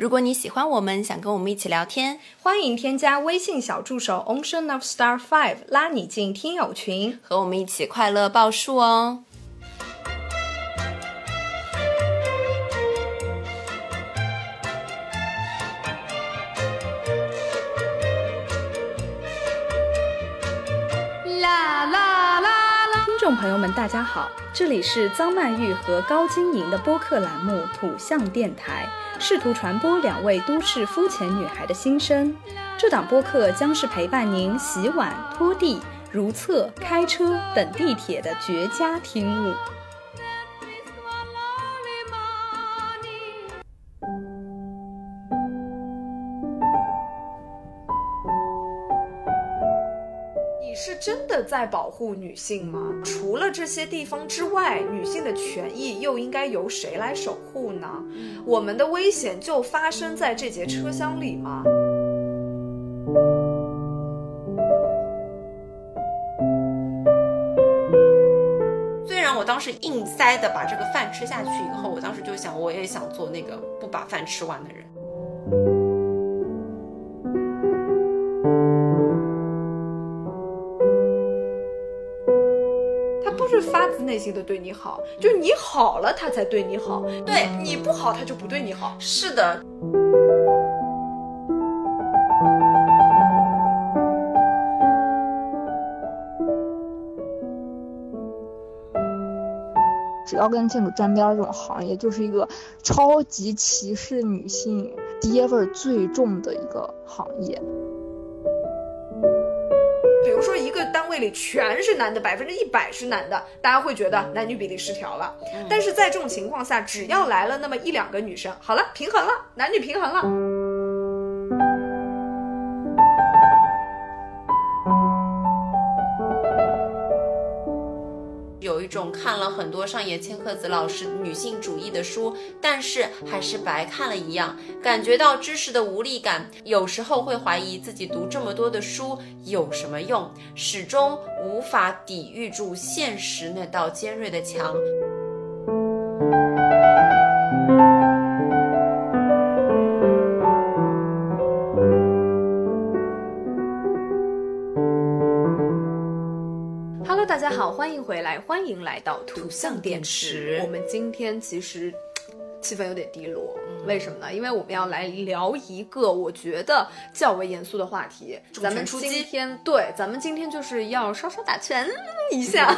如果你喜欢我们，想跟我们一起聊天，欢迎添加微信小助手 Ocean of Star Five，拉你进听友群，和我们一起快乐报数哦。啦啦啦啦！听众朋友们，大家好，这里是张曼玉和高晶莹的播客栏目《土象电台》，试图传播两位都市肤浅女孩的心声。这档播客将是陪伴您洗碗、拖地、如厕、开车等地铁的绝佳听物。真的在保护女性吗？除了这些地方之外，女性的权益又应该由谁来守护呢？我们的危险就发生在这节车厢里吗？虽然我当时硬塞的把这个饭吃下去以后，我当时就想，我也想做那个不把饭吃完的人。内心的对你好，就是你好了他才对你好，对你不好他就不对你好。是的，只要跟建筑沾边儿这种行业，就是一个超级歧视女性、爹味儿最重的一个行业。比如说一位里全是男的，百分之一百是男的，大家会觉得男女比例失调了。但是在这种情况下，只要来了那么一两个女生，好了，平衡了，男女平衡了。看了很多上野千鹤子老师女性主义的书，但是还是白看了一样，感觉到知识的无力感。有时候会怀疑自己读这么多的书有什么用，始终无法抵御住现实那道尖锐的墙。好，欢迎回来，欢迎来到土象象电池。我们今天其实气氛有点低落，为什么呢？因为我们要来聊一个我觉得较为严肃的话题。咱们今天对，咱们今天就是要稍稍打拳 一下。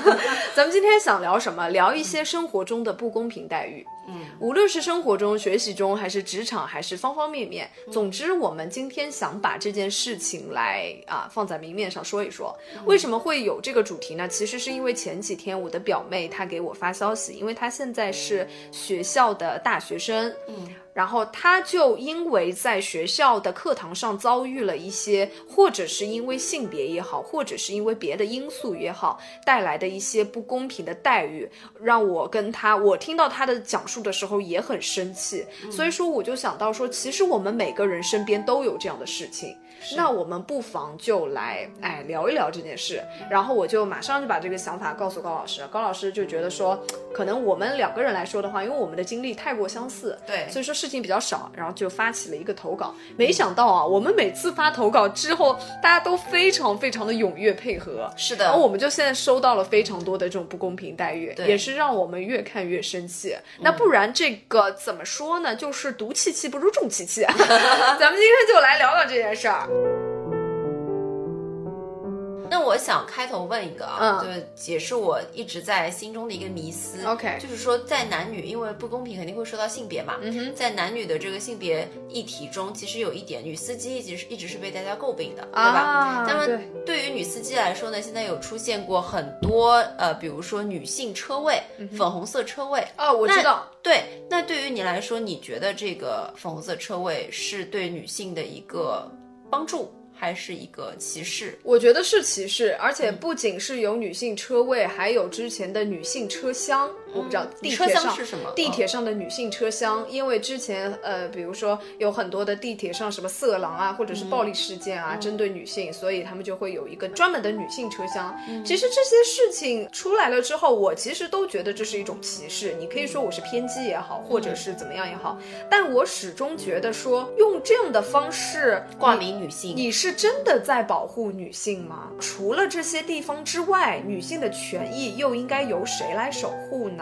咱们今天想聊什么？聊一些生活中的不公平待遇。嗯，无论是生活中、学习中，还是职场，还是方方面面，总之，我们今天想把这件事情来啊放在明面上说一说。为什么会有这个主题呢？其实是因为前几天我的表妹她给我发消息，因为她现在是学校的大学生，嗯，然后他就因为在学校的课堂上遭遇了一些，或者是因为性别也好，或者是因为别的因素也好，带来的一些不公平的待遇，让我跟他，我听到他的讲述的时候也很生气。所以说，我就想到说，其实我们每个人身边都有这样的事情。那我们不妨就来哎聊一聊这件事，然后我就马上就把这个想法告诉高老师，高老师就觉得说，可能我们两个人来说的话，因为我们的经历太过相似，对所以说事情比较少，然后就发起了一个投稿。没想到啊，我们每次发投稿之后，大家都非常非常的踊跃配合，是的然后我们就现在收到了非常多的这种不公平待遇，对也是让我们越看越生气。那不然这个怎么说呢？就是毒气气不如重气气。咱们今天就来聊聊这件事儿。那我想开头问一个啊，嗯就是解释我一直在心中的一个迷思。OK 就是说在男女，因为不公平肯定会说到性别嘛。在男女的这个性别议题中，其实有一点，女司机一直是一直是被大家诟病的，对吧？啊那么对对于女司机来说呢，现在有出现过很多呃，比如说女性车位、粉红色车位。哦，我知道。对，那对于你来说，你觉得这个粉红色车位是对女性的一个帮助，还是一个歧视？我觉得是歧视，而且不仅是有女性车位，还有之前的女性车厢。我不知道地车铁上厢是什么？地铁上的女性车厢，因为之前呃，比如说有很多的地铁上什么色狼啊，或者是暴力事件啊，针对女性，所以他们就会有一个专门的女性车厢。其实这些事情出来了之后，我其实都觉得这是一种歧视。你可以说我是偏激也好，或者是怎么样也好，但我始终觉得说用这样的方式挂名女性，你是真的在保护女性吗？除了这些地方之外，女性的权益又应该由谁来守护呢？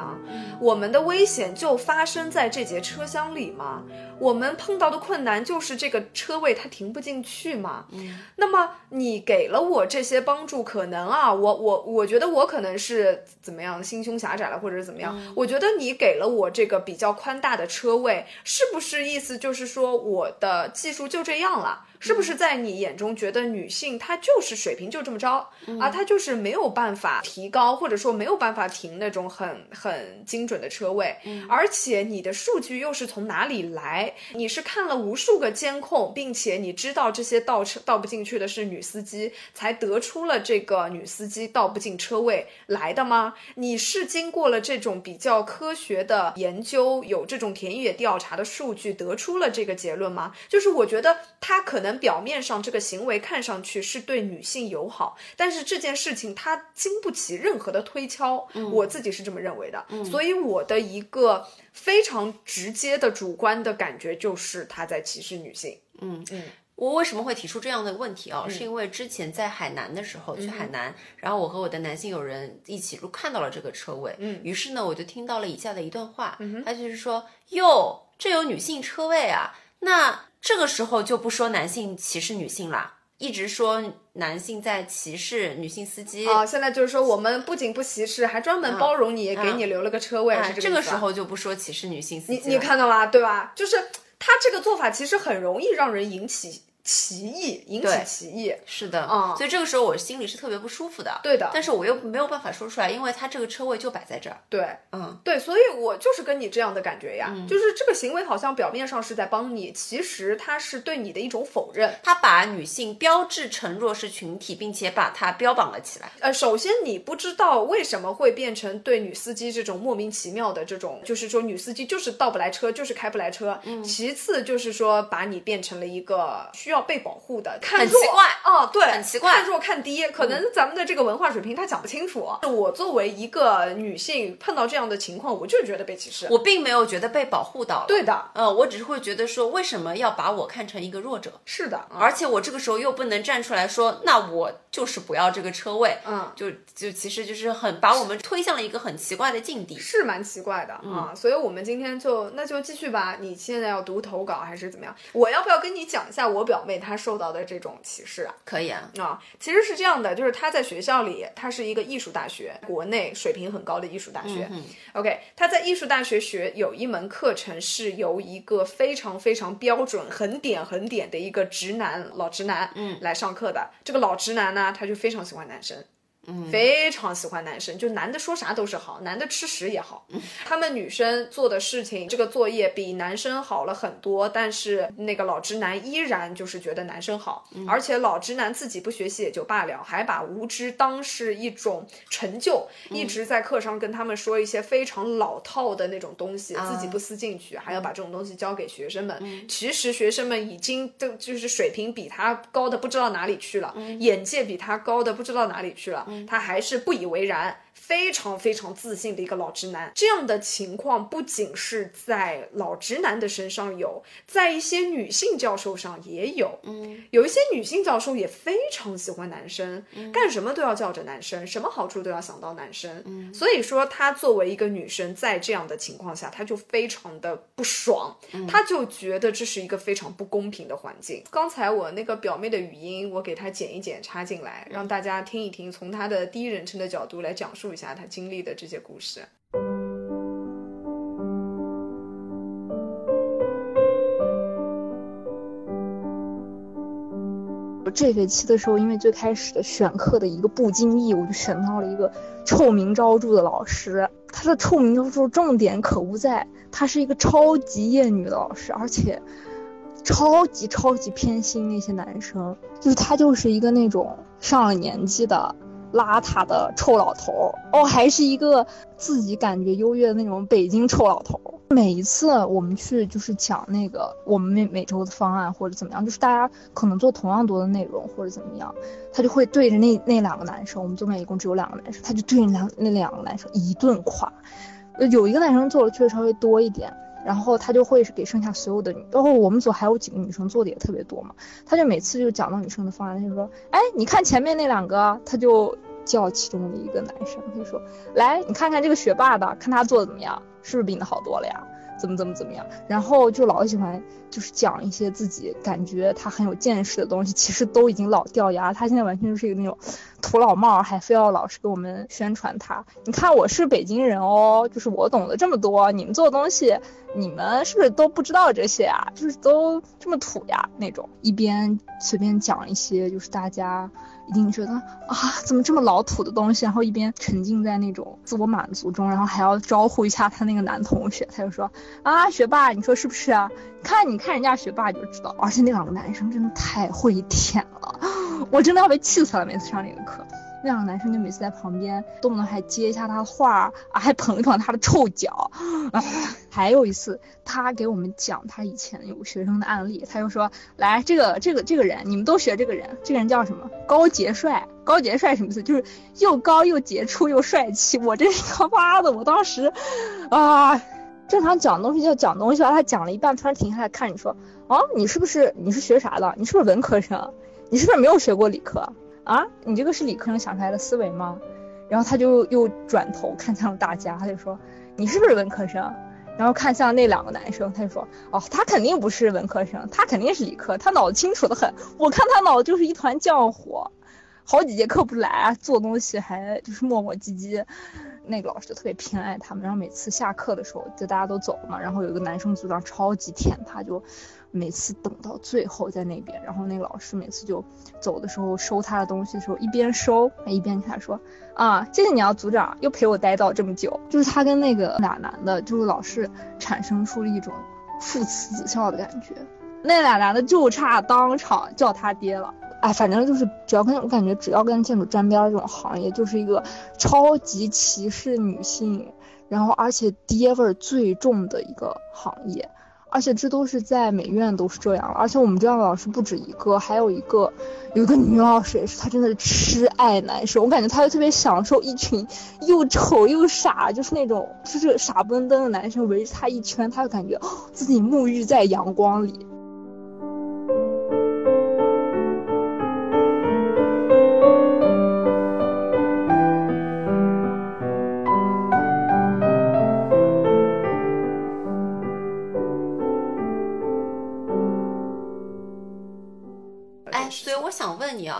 我们的危险就发生在这节车厢里吗？我们碰到的困难就是这个车位它停不进去吗？嗯，那么你给了我这些帮助，可能啊，我我我觉得我可能是怎么样心胸狭窄了，或者是怎么样？我觉得你给了我这个比较宽大的车位，是不是意思就是说我的技术就这样了？是不是在你眼中觉得女性她就是水平就这么着啊？她就是没有办法提高，或者说没有办法停那种很很精准的车位？而且你的数据又是从哪里来？你是看了无数个监控，并且你知道这些倒车倒不进去的是女司机，才得出了这个女司机倒不进车位来的吗？你是经过了这种比较科学的研究，有这种田野调查的数据得出了这个结论吗？就是我觉得他可能。表面上这个行为看上去是对女性友好，但是这件事情它经不起任何的推敲，我自己是这么认为的。所以我的一个非常直接的主观的感觉就是他在歧视女性。嗯嗯，我为什么会提出这样的问题啊？是因为之前在海南的时候去海南，然后我和我的男性友人一起就看到了这个车位，嗯，于是呢我就听到了以下的一段话，他就是说哟，这有女性车位啊，那。这个时候就不说男性歧视女性啦，一直说男性在歧视女性司机啊。现在就是说，我们不仅不歧视，还专门包容你，给你留了个车位。是这个时候就不说歧视女性司机。你你看到吗对吧？就是他这个做法其实很容易让人引起。歧义引起歧义，是的，嗯，所以这个时候我心里是特别不舒服的，对的，但是我又没有办法说出来，因为他这个车位就摆在这儿，对，嗯，对，所以我就是跟你这样的感觉呀，就是这个行为好像表面上是在帮你，其实他是对你的一种否认，他把女性标志成弱势群体，并且把它标榜了起来。呃，首先你不知道为什么会变成对女司机这种莫名其妙的这种，就是说女司机就是倒不来车，就是开不来车，嗯，其次就是说把你变成了一个需要被保护的。看奇怪哦，对，很奇怪，看弱看低，可能咱们的这个文化水平他讲不清楚。我作为一个女性，碰到这样的情况，我就觉得被歧视。我并没有觉得被保护到，对的，嗯，我只是会觉得说，为什么要把我看成一个弱者？是的，而且我这个时候又不能站出来说，那我就是不要这个车位，嗯，就就其实就是很把我们推向了一个很奇怪的境地，是蛮奇怪的啊。所以我们今天就那就继续吧。你现在要读投稿还是怎么样？我要不要跟你讲一下我表妹她受到的？这种歧视啊，可以啊啊，其实是这样的，就是他在学校里，他是一个艺术大学，国内水平很高的艺术大学。嗯 OK，他在艺术大学学有一门课程是由一个非常非常标准、很点很点的一个直男老直男，嗯，来上课的。这个老直男呢，他就非常喜欢男生。非常喜欢男生，就男的说啥都是好，男的吃屎也好。他们女生做的事情，这个作业比男生好了很多，但是那个老直男依然就是觉得男生好，而且老直男自己不学习也就罢了，还把无知当是一种成就，一直在课上跟他们说一些非常老套的那种东西，自己不思进取，还要把这种东西教给学生们。其实学生们已经都就是水平比他高的不知道哪里去了，眼界比他高的不知道哪里去了。他还是不以为然。非常非常自信的一个老直男，这样的情况不仅是在老直男的身上有，在一些女性教授上也有。嗯，有一些女性教授也非常喜欢男生，干什么都要叫着男生，什么好处都要想到男生。嗯，所以说她作为一个女生，在这样的情况下，她就非常的不爽，她就觉得这是一个非常不公平的环境。刚才我那个表妹的语音，我给她剪一剪插进来，让大家听一听，从她的第一人称的角度来讲述。述一下他经历的这些故事。我这学期的时候，因为最开始的选课的一个不经意，我就选到了一个臭名昭著的老师。他的臭名昭著重点可不在，他是一个超级厌女的老师，而且超级超级偏心那些男生。就是他就是一个那种上了年纪的。邋遢的臭老头哦，还是一个自己感觉优越的那种北京臭老头。每一次我们去就是讲那个我们每每周的方案或者怎么样，就是大家可能做同样多的内容或者怎么样，他就会对着那那两个男生，我们总共一共只有两个男生，他就对着两那两个男生一顿夸。有一个男生做的确实稍微多一点。然后他就会给剩下所有的女，包括我们组还有几个女生做的也特别多嘛，他就每次就讲到女生的方案，他就说，哎，你看前面那两个，他就叫其中的一个男生，他就说，来，你看看这个学霸的，看他做的怎么样，是不是比你好多了呀？怎么怎么怎么样？然后就老喜欢就是讲一些自己感觉他很有见识的东西，其实都已经老掉牙，他现在完全就是一个那种土老帽，还非要老是给我们宣传他。你看我是北京人哦，就是我懂得这么多，你们做的东西。你们是不是都不知道这些啊？就是都这么土呀那种，一边随便讲一些，就是大家一定觉得啊，怎么这么老土的东西，然后一边沉浸在那种自我满足中，然后还要招呼一下他那个男同学，他就说啊，学霸，你说是不是啊？看，你看人家学霸就知道，而且那两个男生真的太会舔了，我真的要被气死了，每次上那个课。那两个男生就每次在旁边，动不动还接一下他的话啊，还捧一捧他的臭脚啊。还有一次，他给我们讲他以前有学生的案例，他就说：“来，这个这个这个人，你们都学这个人，这个人叫什么？高杰帅。高杰帅什么意思？就是又高又杰出又帅气。我真是他妈的，我当时啊，正常讲东西就讲东西吧，他讲了一半，突然停下来看你说：啊，你是不是你是学啥的？你是不是文科生？你是不是没有学过理科？”啊，你这个是理科生想出来的思维吗？然后他就又转头看向了大家，他就说：“你是不是文科生？”然后看向那两个男生，他就说：“哦，他肯定不是文科生，他肯定是理科，他脑子清楚的很。我看他脑子就是一团浆糊，好几节课不来，做东西还就是磨磨唧唧。那个老师就特别偏爱他们，然后每次下课的时候，就大家都走了嘛，然后有一个男生组长超级舔他，就。”每次等到最后在那边，然后那个老师每次就走的时候收他的东西的时候，一边收一边跟他说啊，谢谢你啊，组长又陪我待到这么久。就是他跟那个俩男的，就是老是产生出了一种父慈子孝的感觉。那俩男的就差当场叫他爹了。哎，反正就是只要跟我感觉只要跟建筑沾边这种行业，就是一个超级歧视女性，然后而且爹味儿最重的一个行业。而且这都是在美院都是这样了，而且我们这样的老师不止一个，还有一个有一个女老师也是，她真的是痴爱男生，我感觉她就特别享受一群又丑又傻，就是那种就是傻不愣登的男生围着她一圈，她就感觉自己沐浴在阳光里。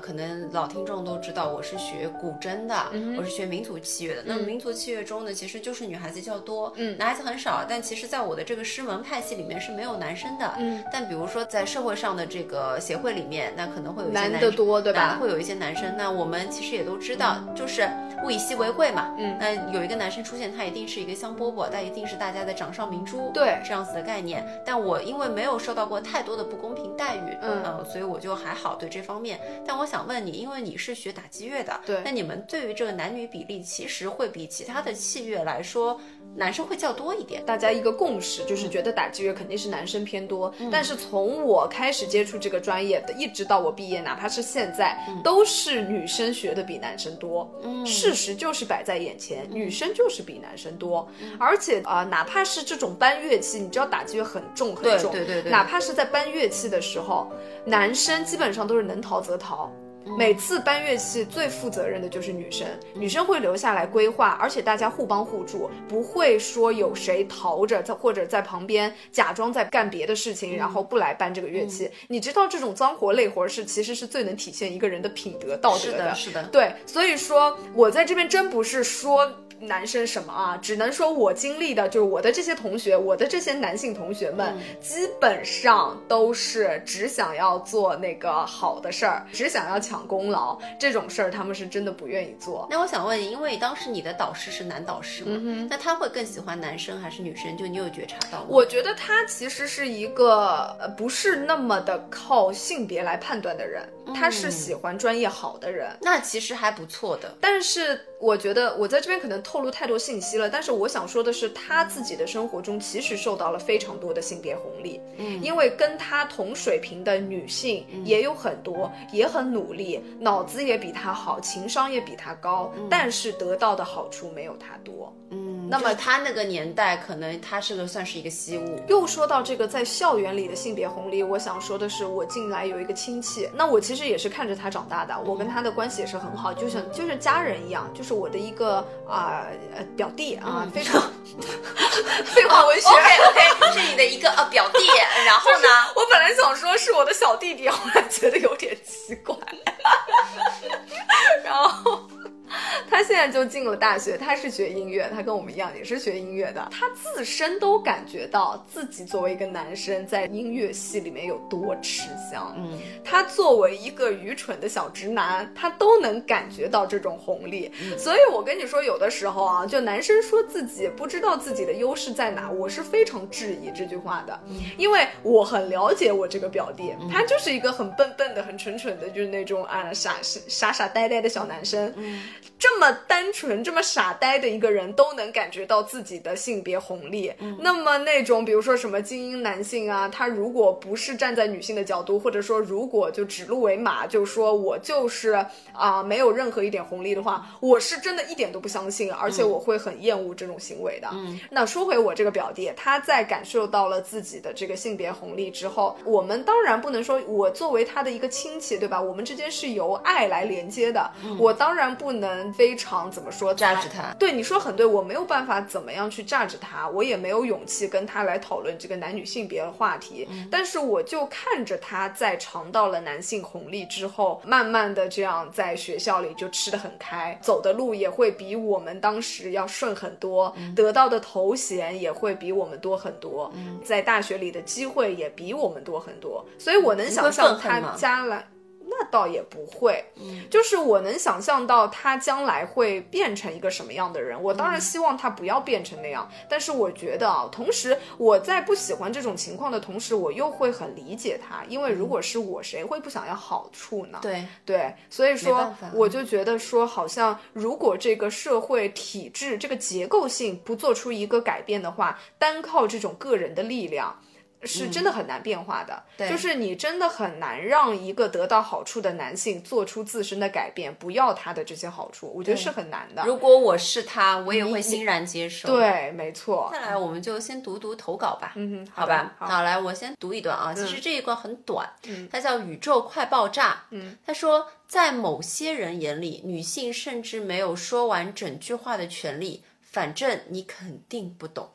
可能老听众都知道，我是学古筝的，我是学民族器乐的。那么民族器乐中呢，其实就是女孩子较多，嗯，男孩子很少。但其实，在我的这个师门派系里面是没有男生的，嗯。但比如说在社会上的这个协会里面，那可能会有一些男的多，对吧？会有一些男生。那我们其实也都知道，就是物以稀为贵嘛，嗯。那有一个男生出现，他一定是一个香饽饽，他一定是大家的掌上明珠，对，这样子的概念。但我因为没有受到过太多的不公平待遇，嗯，所以我就还好对这方面。但我想问你。因为你是学打击乐的，对，那你们对于这个男女比例，其实会比其他的器乐来说，男生会较多一点。大家一个共识就是觉得打击乐肯定是男生偏多，但是从我开始接触这个专业的，一直到我毕业，哪怕是现在，都是女生学的比男生多。嗯，事实就是摆在眼前，女生就是比男生多。而且啊，哪怕是这种搬乐器，你知道打击乐很重很重，对对对，哪怕是在搬乐器的时候，男生基本上都是能逃则逃。每次搬乐器最负责任的就是女生，女生会留下来规划，而且大家互帮互助，不会说有谁逃着在或者在旁边假装在干别的事情，然后不来搬这个乐器。你知道这种脏活累活是其实是最能体现一个人的品德道德的，是的，对，所以说我在这边真不是说。男生什么啊？只能说我经历的就是我的这些同学，我的这些男性同学们，基本上都是只想要做那个好的事儿，只想要抢功劳这种事儿，他们是真的不愿意做。那我想问，因为当时你的导师是男导师嘛，那他会更喜欢男生还是女生？就你有觉察到吗？我觉得他其实是一个呃不是那么的靠性别来判断的人，他是喜欢专业好的人。那其实还不错的。但是我觉得我在这边可能透露太多信息了，但是我想说的是，他自己的生活中其实受到了非常多的性别红利，嗯，因为跟他同水平的女性也有很多，也很努力，脑子也比他好，情商也比他高，但是得到的好处没有他多。嗯，那么他那个年代可能他是个算是一个西物。又说到这个在校园里的性别红利，我想说的是，我进来有一个亲戚，那我其实也是看着他长大的，我跟他的关系也是很好，就像就是家人一样，就是我的一个啊呃表弟啊，非常废话文学。OK OK，是你的一个呃表弟，然后呢？我本来想说是我的小弟弟，后来觉得有点奇怪，然后。他现在就进了大学，他是学音乐，他跟我们一样也是学音乐的。他自身都感觉到自己作为一个男生在音乐系里面有多吃香。嗯，他作为一个愚蠢的小直男，他都能感觉到这种红利。所以我跟你说，有的时候啊，就男生说自己不知道自己的优势在哪，我是非常质疑这句话的，因为我很了解我这个表弟，他就是一个很笨笨的、很蠢蠢的，就是那种啊傻傻傻呆呆的小男生。这么单纯、这么傻呆的一个人都能感觉到自己的性别红利，那么那种比如说什么精英男性啊，他如果不是站在女性的角度，或者说如果就指鹿为马，就说我就是啊、没有任何一点红利的话，我是真的一点都不相信，而且我会很厌恶这种行为的。那说回我这个表弟，他在感受到了自己的这个性别红利之后，我们当然不能说我作为他的一个亲戚，对吧？我们之间是由爱来连接的，我当然不能非常怎么说榨制他对你说很对，我没有办法怎么样去榨制他，我也没有勇气跟他来讨论这个男女性别的话题。但是我就看着他在尝到了男性红利之后，慢慢的这样在学校里就吃得很开，走的路也会比我们当时要顺很多，得到的头衔也会比我们多很多，在大学里的机会也比我们多很多，所以我能想象他将来。那倒也不会，就是我能想象到他将来会变成一个什么样的人。我当然希望他不要变成那样，但是我觉得啊，同时我在不喜欢这种情况的同时，我又会很理解他，因为如果是我，谁会不想要好处呢？对，对，所以说我就觉得说，好像如果这个社会体制这个结构性不做出一个改变的话，单靠这种个人的力量。是真的很难变化的，对就是你真的很难让一个得到好处的男性做出自身的改变，不要他的这些好处，我觉得是很难的。如果我是他，我也会欣然接受。。对，没错接下，来，我们就先读读投稿吧。嗯哼，好吧，好，好，来，我先读一段啊。其实这一段很短，它叫《宇宙快爆炸》。嗯，他说，在某些人眼里，女性甚至没有说完整句话的权利。反正你肯定不懂。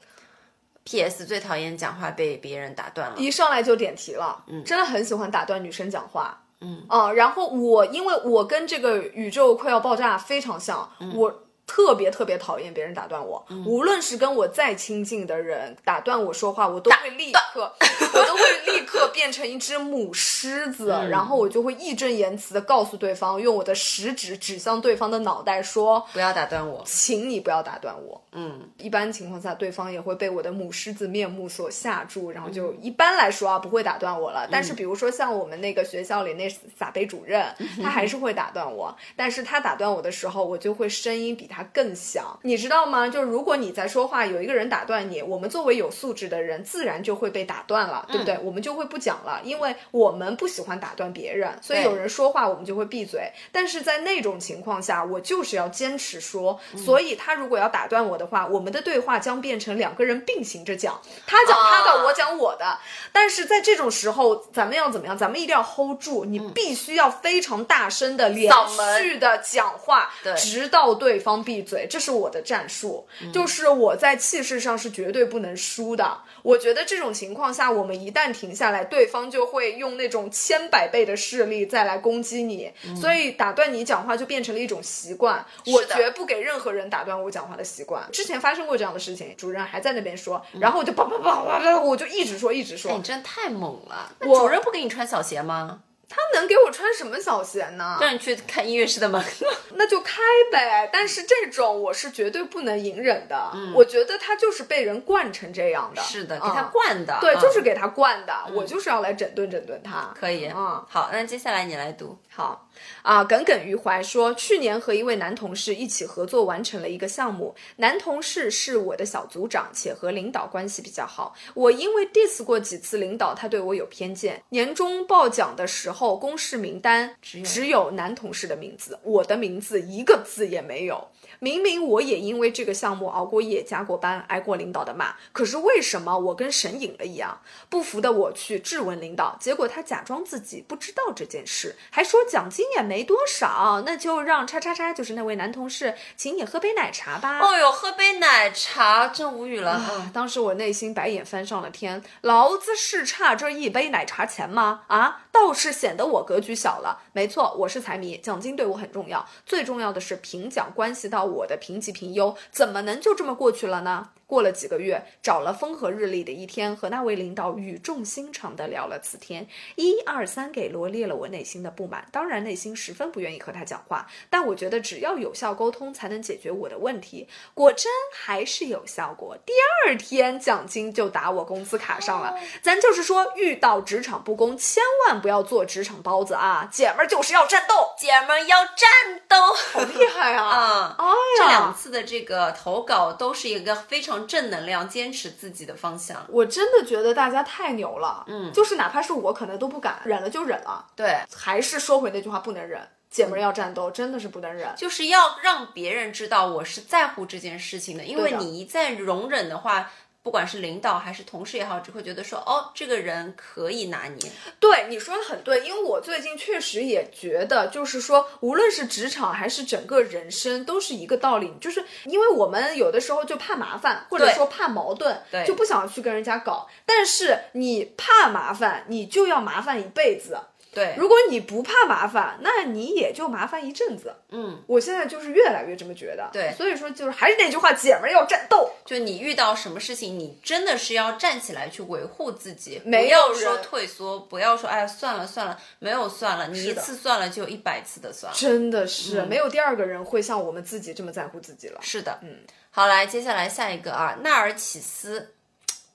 P.S. 最讨厌讲话被别人打断了。一上来就点题了，嗯，真的很喜欢打断女生讲话，嗯啊，然后我因为我跟这个宇宙快要爆炸非常像，我。特别特别讨厌别人打断我，无论是跟我再亲近的人打断我说话，我都会立刻，我都会立刻变成一只母狮子，然后我就会义正言辞的告诉对方，用我的食指指向对方的脑袋说不要打断我。请你不要打断我。嗯，一般情况下，对方也会被我的母狮子面目所吓住，然后就一般来说啊不会打断我了。但是比如说像我们那个学校里那撒贝主任，他还是会打断我，但是他打断我的时候，我就会声音比他更响，你知道吗？就是如果你在说话，有一个人打断你，我们作为有素质的人，自然就会被打断了，对不对？我们就会不讲了，因为我们不喜欢打断别人，所以有人说话我们就会闭嘴。但是在那种情况下，我就是要坚持说，所以他如果要打断我的话，我们的对话将变成两个人并行着讲，他讲他的，啊我讲我的。但是在这种时候，咱们要怎么样？咱们一定要 hold 住，你必须要非常大声的、连续的讲话，直到对方闭嘴。这是我的战术，就是我在气势上是绝对不能输的。我觉得这种情况下，我们一旦停下来，对方就会用那种千百倍的势力再来攻击你，所以打断你讲话就变成了一种习惯。我绝不给任何人打断我讲话的习惯。之前发生过这样的事情，主任还在那边说，然后我就叭叭叭叭叭，我就一直说一直说。哎，你真的太猛了！主任不给你穿小鞋吗？他能给我穿什么小鞋呢？让你去看音乐室的门。那就开呗。但是这种我是绝对不能隐忍的。我觉得他就是被人惯成这样的。是的，嗯给他惯的。对，嗯就是给他惯的。我就是要来整顿整顿他。可以。嗯，好，那接下来你来读。好啊，耿耿于怀说，去年和一位男同事一起合作完成了一个项目，男同事是我的小组长，且和领导关系比较好。我因为 diss 过几次领导，他对我有偏见。年终报奖的时候，公示名单只有男同事的名字，我的名字一个字也没有。明明我也因为这个项目熬过夜、加过班、挨过领导的骂，可是为什么我跟神隐了一样？不服的我去质问领导，结果他假装自己不知道这件事，还说奖金也没多少，那就让叉叉叉，就是那位男同事，请你喝杯奶茶吧。哦哟，喝杯奶茶，真无语了。啊！当时我内心白眼翻上了天，老子是差这一杯奶茶钱吗？啊，倒是显得我格局小了。没错，我是财迷，奖金对我很重要，最重要的是评奖关系到我的评级评优，怎么能就这么过去了呢？过了几个月，找了风和日丽的一天，和那位领导语重心长地聊了次天，一二三给罗列了我内心的不满。当然，内心十分不愿意和他讲话，但我觉得只要有效沟通，才能解决我的问题。果真还是有效果。第二天奖金就打我工资卡上了。咱就是说，遇到职场不公，千万不要做职场包子啊！姐们儿就是要战斗，姐们儿要战斗。好厉害啊！啊、哎呀，这两次的这个投稿都是一个非常正能量、坚持自己的方向。我真的觉得大家太牛了。嗯，就是哪怕是我，可能都不敢忍了就忍了。对，还是说回那句话，不能忍。姐们儿要战斗，真的是不能忍。就是要让别人知道我是在乎这件事情的，因为你一再容忍的话。不管是领导还是同事也好，只会觉得说，哦，这个人可以拿捏。对你说的很对，因为我最近确实也觉得，就是说，无论是职场还是整个人生，都是一个道理，就是因为我们有的时候就怕麻烦，或者说怕矛盾，对就不想去跟人家搞。但是你怕麻烦，你就要麻烦一辈子。对，如果你不怕麻烦，那你也就麻烦一阵子。嗯，我现在就是越来越这么觉得。对所以说就是还是那句话，姐们儿要战斗。就你遇到什么事情，你真的是要站起来去维护自己，没有说退缩，不要说哎算了算了，没有算了，你一次算了就有一百次的算了。真的是、嗯没有第二个人会像我们自己这么在乎自己了。是的，嗯，好，来，接下来下一个啊，纳尔启斯，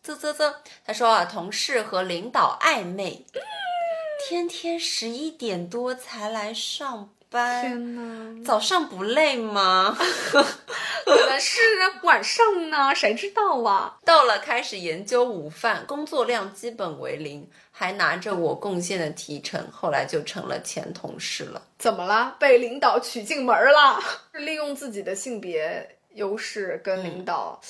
啧啧啧，他说啊，同事和领导暧昧，天天十一点多才来上班，天哪！早上不累吗？可能是晚上呢，谁知道啊？到了开始研究午饭，工作量基本为零，还拿着我贡献的提成，后来就成了前同事了。怎么了？被领导娶进门了？利用自己的性别优势跟领导，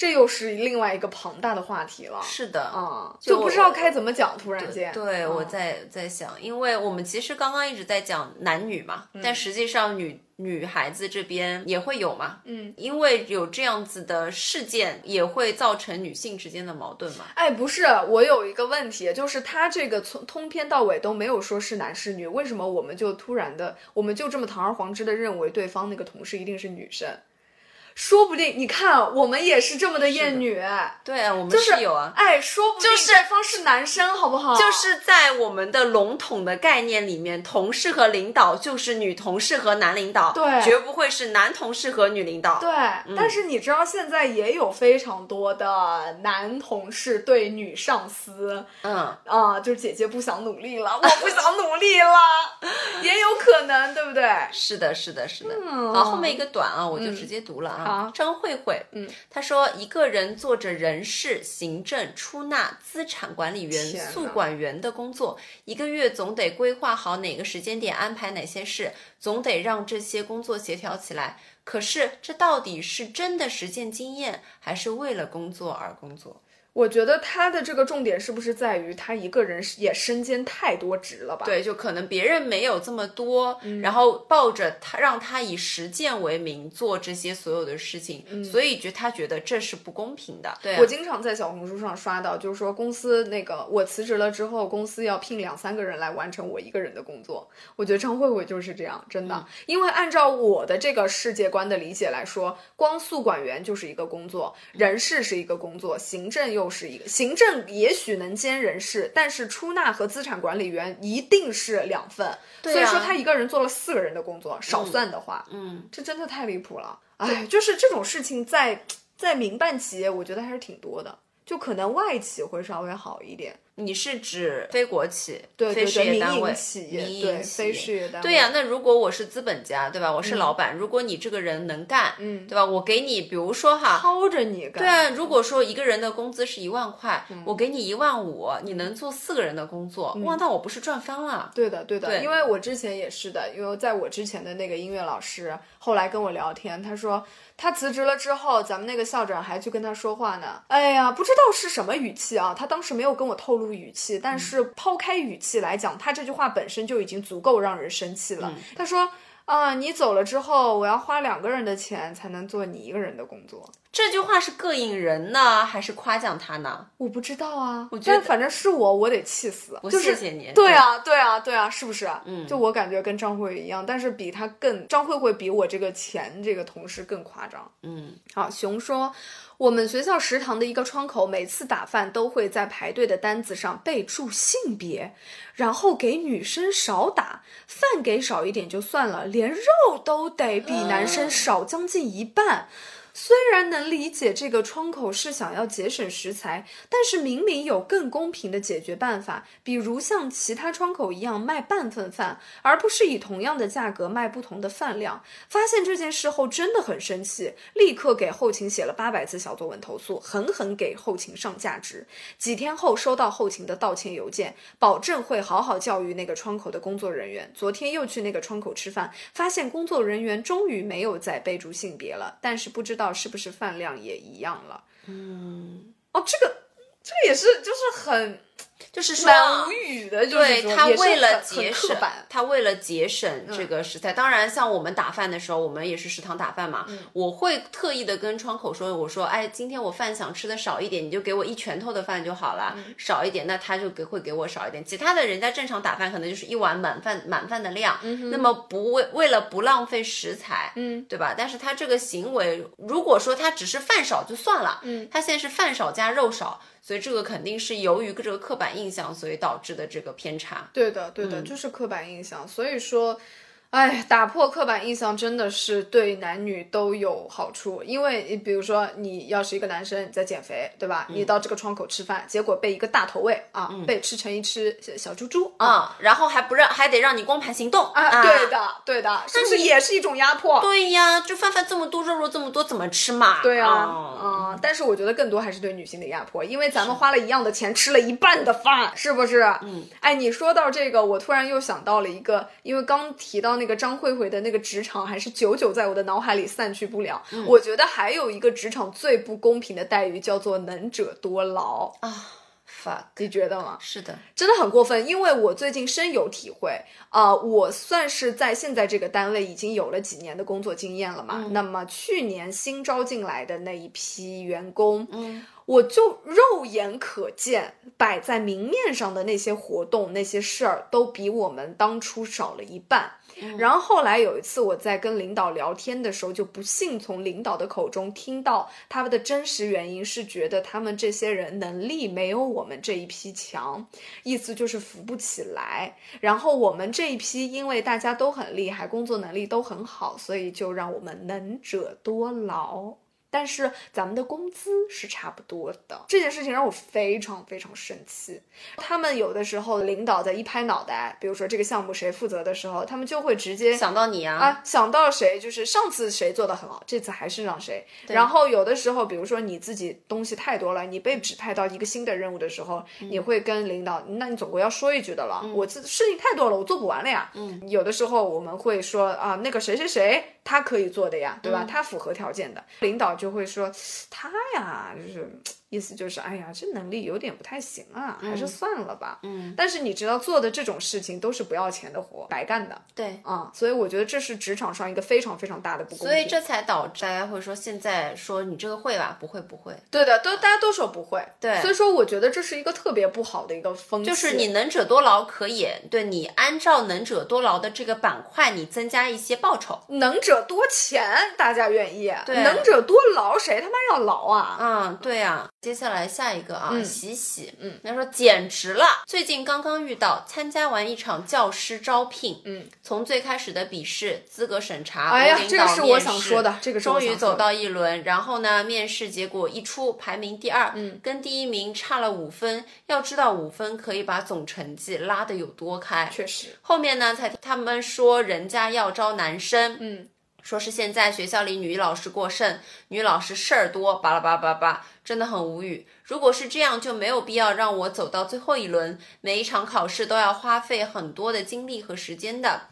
这又是另外一个庞大的话题了。是的，啊，就就不知道该怎么讲。突然间，对，嗯我在在想，因为我们其实刚刚一直在讲男女嘛，嗯但实际上女女孩子这边也会有嘛，嗯，因为有这样子的事件，也会造成女性之间的矛盾嘛。哎，不是，我有一个问题，就是他这个从通篇到尾都没有说是男是女，为什么我们就突然的，我们就这么堂而皇之的认为对方那个同事一定是女生？说不定你看我们也是这么的厌女，对啊，我们就是有啊。哎，说不定就是对方是男生，好不好？就是在我们的笼统的概念里面，同事和领导就是女同事和男领导，对绝不会是男同事和女领导。对，但是你知道现在也有非常多的男同事对女上司，嗯，啊、就是姐姐不想努力了，我不想努力了，也有可能，对不对？是的，是的，是的。嗯好，后面一个短啊，我就直接读了啊。好张慧慧，嗯，她说一个人做着人事、行政、出纳、资产管理员、宿管员的工作，一个月总得规划好哪个时间点安排哪些事，总得让这些工作协调起来。可是这到底是真的实践经验，还是为了工作而工作？我觉得他的这个重点是不是在于他一个人也身兼太多职了吧？对，就可能别人没有这么多，嗯然后抱着他让他以实践为名做这些所有的事情，所以觉他觉得这是不公平的。对我经常在小红书上刷到，就是说公司那个我辞职了之后，公司要聘两三个人来完成我一个人的工作。我觉得张慧慧就是这样，真的，嗯因为按照我的这个世界观的理解来说，光宿管员就是一个工作，人事是一个工作，行政又又是一个行政，也许能兼人事，但是出纳和资产管理员一定是两份。所以说他一个人做了四个人的工作，少算的话，嗯，这真的太离谱了。哎，就是这种事情在在民办企业，我觉得还是挺多的。就可能外企会稍微好一点，你是指非国企、非事业单位、营企业，非事业单位，对呀、那如果我是资本家，对吧？我是老板，如果你这个人能干，嗯对吧？我给你，比如说哈，掏着你干，对啊，如果说一个人的工资是一万块，嗯我给你一万五，你能做四个人的工作，哇，那我不是赚翻了？对的，对的，对因为我之前也是的，因为在我之前的那个音乐老师后来跟我聊天，他说他辞职了之后，咱们那个校长还去跟他说话呢。哎呀，不知道是什么语气啊，他当时没有跟我透露语气，但是抛开语气来讲，他这句话本身就已经足够让人生气了。他说。啊，你走了之后，我要花两个人的钱才能做你一个人的工作。这句话是膈应人呢，还是夸奖他呢？我不知道啊，我觉得反正是我，我得气死。我就是谢谢你对啊，对啊，对啊，是不是？嗯，就我感觉跟张慧慧一样，但是比她更，张慧慧比我这个前这个同事更夸张。嗯，好，熊说，我们学校食堂的一个窗口，每次打饭都会在排队的单子上备注性别，然后给女生少打，饭给少一点就算了，连肉都得比男生少将近一半。虽然能理解这个窗口是想要节省食材，但是明明有更公平的解决办法，比如像其他窗口一样卖半份饭，而不是以同样的价格卖不同的饭量。发现这件事后真的很生气，立刻给后勤写了八百字小作文投诉，狠狠给后勤上价值。几天后收到后勤的道歉邮件，保证会好好教育那个窗口的工作人员。昨天又去那个窗口吃饭，发现工作人员终于没有再备注性别了，但是不知道是不是饭量也一样了。嗯，哦，这个这个也是，就是很就是蛮无语的，就是对他为了节省他为了节省这个食材，当然像我们打饭的时候，我们也是食堂打饭嘛，嗯我会特意的跟窗口说，我说，哎，今天我饭想吃的少一点，你就给我一拳头的饭就好了，嗯少一点，那他就给会给我少一点，其他的人家正常打饭可能就是一碗满饭满饭的量，那么不为为了不浪费食材，嗯，对吧？但是他这个行为，如果说他只是饭少就算了，嗯，他现在是饭少加肉少。所以这个肯定是由于这个刻板印象，所以导致的这个偏差。对的，对的，就是刻板印象。所以说，哎，打破刻板印象真的是对男女都有好处。因为你比如说，你要是一个男生你在减肥，对吧？你到这个窗口吃饭，结果被一个大头喂啊，被吃成一只小猪猪啊。啊、然后还不让，还得让你光盘行动啊，对的，对的，是不是也是一种压迫？对呀，就饭饭这么多，肉肉这么多，怎么吃嘛？对啊，哦嗯，但是我觉得更多还是对女性的压迫，因为咱们花了一样的钱吃了一半的饭，是不是？嗯，哎，你说到这个，我突然又想到了一个，因为刚提到那个张慧慧的那个职场，还是久久在我的脑海里散去不了。嗯我觉得还有一个职场最不公平的待遇，叫做能者多劳，啊，fuck，你觉得吗？是的，真的很过分，因为我最近深有体会啊、我算是在现在这个单位已经有了几年的工作经验了嘛。那么去年新招进来的那一批员工，嗯，我就肉眼可见摆在明面上的那些活动、那些事儿，都比我们当初少了一半。然后后来有一次我在跟领导聊天的时候，就不幸从领导的口中听到他们的真实原因是觉得他们这些人能力没有我们这一批强，意思就是扶不起来。然后我们这一批因为大家都很厉害，工作能力都很好，所以就让我们能者多劳。但是咱们的工资是差不多的，这件事情让我非常非常生气。他们有的时候领导在一拍脑袋，比如说这个项目谁负责的时候，他们就会直接想到你啊，啊，想到谁就是上次谁做的很好，这次还是让谁。然后有的时候，比如说你自己东西太多了，你被指派到一个新的任务的时候，你会跟领导，那你总归要说一句的了。我这事情太多了，我做不完了呀。嗯，有的时候我们会说啊，那个谁谁谁他可以做的呀，对吧？他符合条件的，领导就会说他呀，就是。意思就是，哎呀，这能力有点不太行啊，还是算了吧。嗯，但是你知道做的这种事情都是不要钱的活，白干的。对。啊、所以我觉得这是职场上一个非常非常大的不公平。所以这才导致大家会说，现在说你这个会吧？不会，不会，对的，都大家都说不会。对所以说我觉得这是一个特别不好的一个风气。就是你能者多劳可以，对你按照能者多劳的这个板块，你增加一些报酬。能者多钱，大家愿意；对能者多劳，谁他妈要劳啊？嗯，对呀、接下来下一个啊，嗯。喜喜，嗯，他说简直了，最近刚刚遇到，参加完一场教师招聘，嗯，从最开始的笔试、资格审查，哎呀这个是我想说的这个是终于走到一轮，然后呢，面试结果一出，排名第二，嗯，跟第一名差了五分。要知道五分可以把总成绩拉得有多开，确实，后面呢，才听他们说人家要招男生，嗯，说是现在学校里女老师过剩，女老师事儿多，巴拉巴拉巴拉，真的很无语。如果是这样，就没有必要让我走到最后一轮，每一场考试都要花费很多的精力和时间的。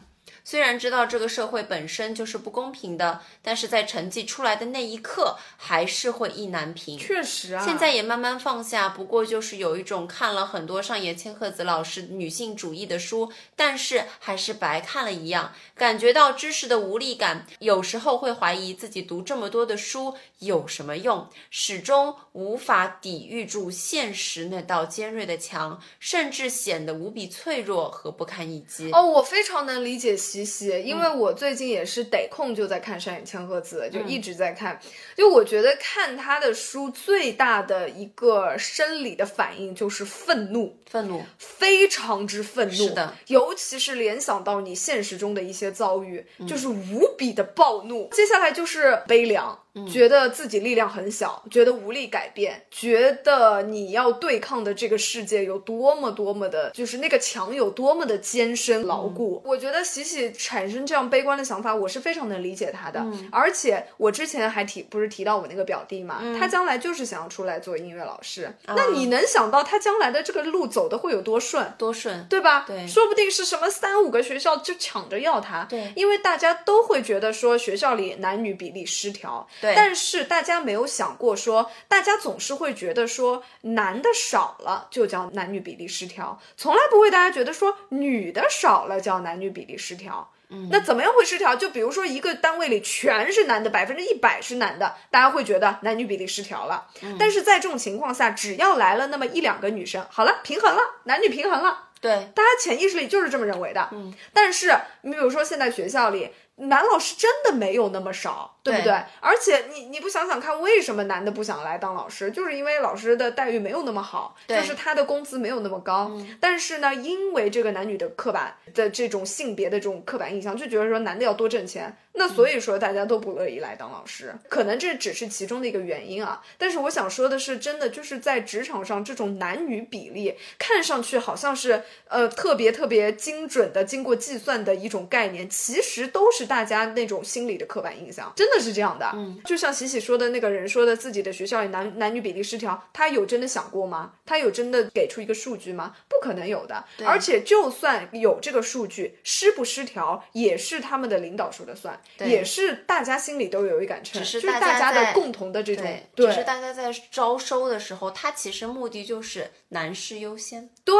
虽然知道这个社会本身就是不公平的，但是在成绩出来的那一刻，还是会意难平。确实啊。现在也慢慢放下，不过就是有一种看了很多上野千鹤子老师女性主义的书，但是还是白看了一样，感觉到知识的无力感。有时候会怀疑自己读这么多的书有什么用，始终无法抵御住现实那道尖锐的墙，甚至显得无比脆弱和不堪一击。哦，我非常能理解西西，因嗯为我最近也是得空就在看山野千鹤子，就一直在看。就我觉得看他的书最大的一个生理的反应就是愤怒，愤怒，非常之愤怒。是的，尤其是联想到你现实中的一些遭遇，嗯就是无比的暴怒。接下来就是悲凉。嗯觉得自己力量很小，觉得无力改变，觉得你要对抗的这个世界有多么多么的，就是那个墙有多么的艰深牢固。我觉得喜喜产生这样悲观的想法，我是非常能理解他的。而且我之前还提不是提到我那个表弟嘛，他将来就是想要出来做音乐老师。那你能想到他将来的这个路走的会有多顺？多顺，对吧？对说不定是什么三五个学校就抢着要他。对因为大家都会觉得说学校里男女比例失调。对但是大家没有想过说，大家总是会觉得说男的少了就叫男女比例失调，从来不会大家觉得说女的少了叫男女比例失调。嗯那怎么样会失调？就比如说一个单位里全是男的，百分之一百是男的，大家会觉得男女比例失调了。嗯但是在这种情况下，只要来了那么一两个女生，好了，平衡了，男女平衡了。对，大家潜意识里就是这么认为的。嗯，但是你比如说现在学校里男老师真的没有那么少，对不对对？而且你你不想想看，为什么男的不想来当老师？就是因为老师的待遇没有那么好，就是他的工资没有那么高。但是呢，因为这个男女的刻板的这种性别的这种刻板印象，就觉得说男的要多挣钱，那所以说大家都不乐意来当老师。可能这只是其中的一个原因啊。但是我想说的是，真的就是在职场上这种男女比例，看上去好像是呃特别特别精准的、经过计算的一种概念，其实都是大家那种心理的刻板印象，真的是这样的。嗯，就像喜喜说的那个人说的，自己的学校里男男女比例失调，他有真的想过吗？他有真的给出一个数据吗？不可能有的。而且就算有这个数据，失不失调也是他们的领导说的算，也是大家心里都有一杆秤，就是大家的共同的这种对，只是大家在招收的时候，他其实目的就是男士优先。对，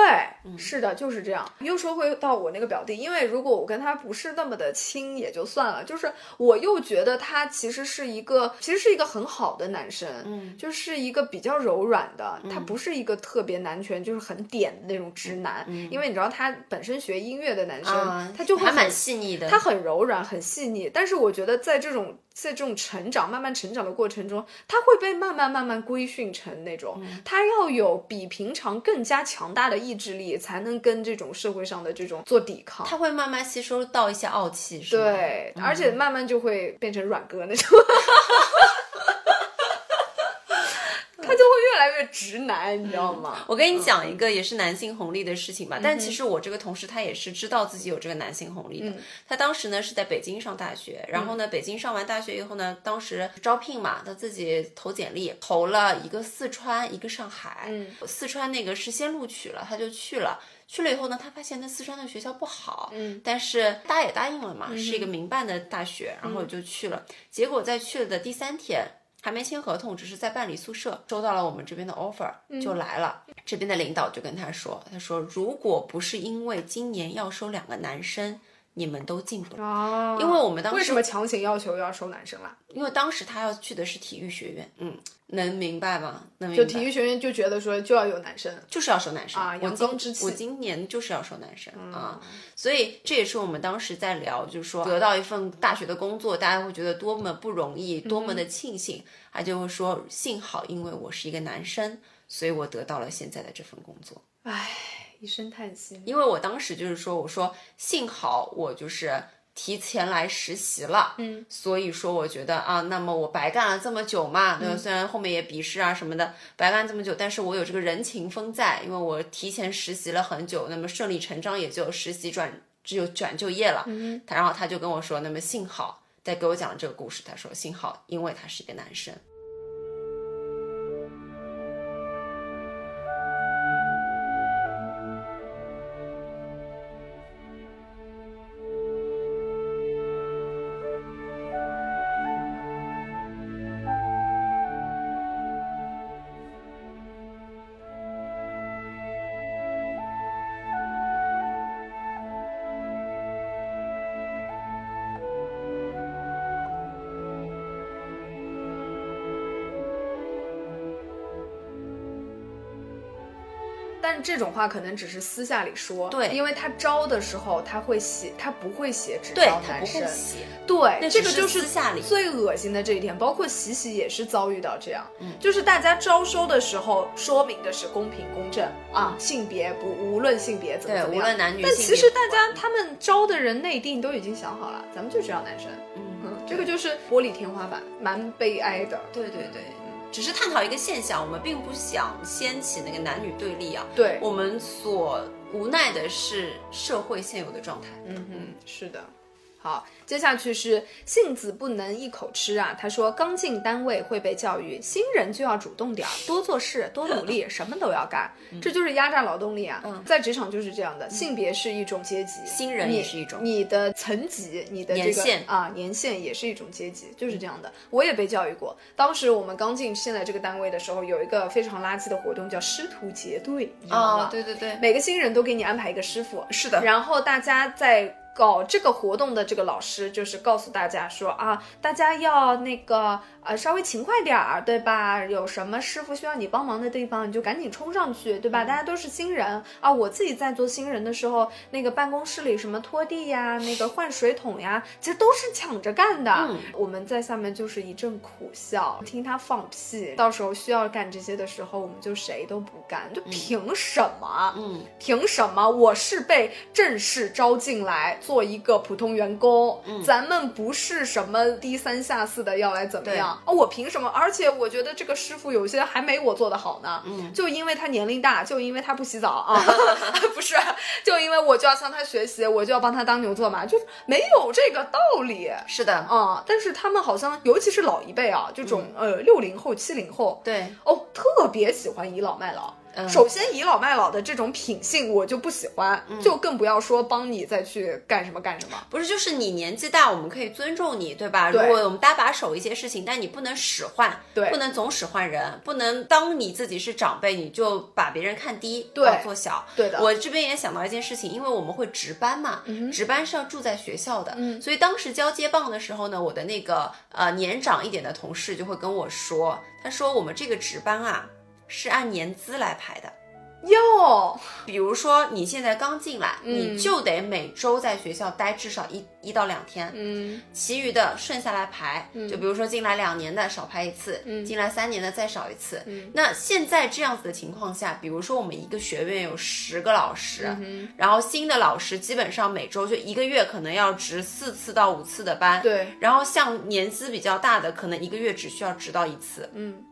嗯是的，就是这样。又说回到我那个表弟，因为如果我跟他不是那么的亲也就算了，就是我又觉得他其实是一个，其实是一个很好的男生，嗯，就是一个比较柔软的，他不是一个特别男权，就是很点的那种直男。因为你知道他本身学音乐的男生，他就会还蛮很细腻的。他很柔软，很细腻。但是我觉得在这种在这种成长、慢慢成长的过程中，他会被慢慢慢慢规训成那种，嗯他要有比平常更加强大的意志力，才能跟这种社会上的这种做抵抗。他会慢慢吸收到一些傲气，是吗？对，而且慢慢就会变成软哥那种。他就会越来越直男，你知道吗？我跟你讲一个也是男性红利的事情嗯吧，但其实我这个同事他也是知道自己有这个男性红利嗯的。他当时呢是在北京上大学，然后呢北京上完大学以后呢，当时招聘嘛，他自己投简历，投了一个四川，一个上海。嗯，四川那个是先录取了，他就去了。去了以后呢，他发现那四川的学校不好，嗯，但是大家也答应了嘛，是一个民办的大学，然后就去了。结果在去了的第三天，还没签合同，只是在办理宿舍，收到了我们这边的 offer，就来了。这边的领导就跟他说：“他说如果不是因为今年要收两个男生，你们都进不了。啊，因为我们当时为什么强行要求要收男生啦？因为当时他要去的是体育学院，嗯，能明白吗？能明白。就体育学院就觉得说就要有男生，就是要收男生啊我今阳刚之气嗯我今年就是要收男生、啊，所以这也是我们当时在聊，就是说得到一份大学的工作，大家会觉得多么不容易，多么的庆幸。他就会说，幸好因为我是一个男生，所以我得到了现在的这份工作。唉，一声叹息。因为我当时就是说，我说幸好我就是提前来实习了，嗯，所以说我觉得啊，那么我白干了这么久嘛，对吧？虽然后面也笔试啊什么的，白干这么久，但是我有这个人情风在，因为我提前实习了很久，那么顺理成章也就实习转只有转就业了，嗯，他然后他就跟我说，那么幸好。在给我讲了这个故事，他说幸好，因为他是一个男生。种话可能只是私下里说，对。因为他招的时候他会写，他不会写只招男生。对，那这个就是私下里。最恶心的这一点，包括喜喜也是遭遇到这样，嗯，就是大家招收的时候说明的是公平公正啊，性别不无论性别怎么对怎么样，无论男女但其实大家他们招的人内定都已经想好了，咱们就只要男生，嗯，嗯，这个就是玻璃天花板，蛮悲哀的，对对对，只是探讨一个现象，我们并不想掀起那个男女对立啊。对，我们所无奈的是社会现有的状态。嗯嗯，是的。好，接下去是杏子不能一口吃啊。他说，刚进单位会被教育，新人就要主动点儿，多做事，多努力，什么都要干，这就是压榨劳动力啊。嗯在职场就是这样的，性别是一种阶级，新人也是一种你的层级，你的这个年限啊年限也是一种阶级，就是这样的。我也被教育过，当时我们刚进现在这个单位的时候，有一个非常垃圾的活动叫师徒结对，你知道吗？哦，对对对，每个新人都给你安排一个师傅，是的然后大家在搞这个活动的这个老师，就是告诉大家说啊，大家要那个呃稍微勤快点儿，对吧？有什么师傅需要你帮忙的地方，你就赶紧冲上去，对吧？大家都是新人啊，我自己在做新人的时候，那个办公室里什么拖地呀，那个换水桶呀，其实都是抢着干的。嗯我们在下面就是一阵苦笑，听他放屁。到时候需要干这些的时候，我们就谁都不干，就凭什么？嗯，凭什么我是被正式招进来做一个普通员工？嗯咱们不是什么低三下四的要来怎么样？啊，我凭什么？而且我觉得这个师傅有些还没我做的好呢。嗯，就因为他年龄大，就因为他不洗澡啊，不是，就因为我就要向他学习，我就要帮他当牛做马，就是没有这个道理。是的，啊、但是他们好像，尤其是老一辈啊，这种、呃六零后、七零后，对，哦，特别喜欢倚老卖老。嗯。首先，倚老卖老的这种品性我就不喜欢，嗯。就更不要说帮你再去干什么干什么。不是，就是你年纪大，我们可以尊重你，对吧？对。如果我们搭把手一些事情，但你不能使唤，对。不能总使唤人，不能当你自己是长辈，你就把别人看低，对。当做小。对的。我这边也想到一件事情，因为我们会值班嘛，值班是要住在学校的，所以当时交接棒的时候呢，我的那个呃年长一点的同事就会跟我说，他说我们这个值班啊是按年资来排的。哟，比如说你现在刚进来，嗯你就得每周在学校待至少一一到两天，嗯其余的顺下来排，就比如说进来两年的少排一次，嗯进来三年的再少一次。嗯那现在这样子的情况下，比如说我们一个学院有十个老师，嗯然后新的老师基本上每周就一个月可能要值四次到五次的班，对，然后像年资比较大的，可能一个月只需要值到一次，嗯。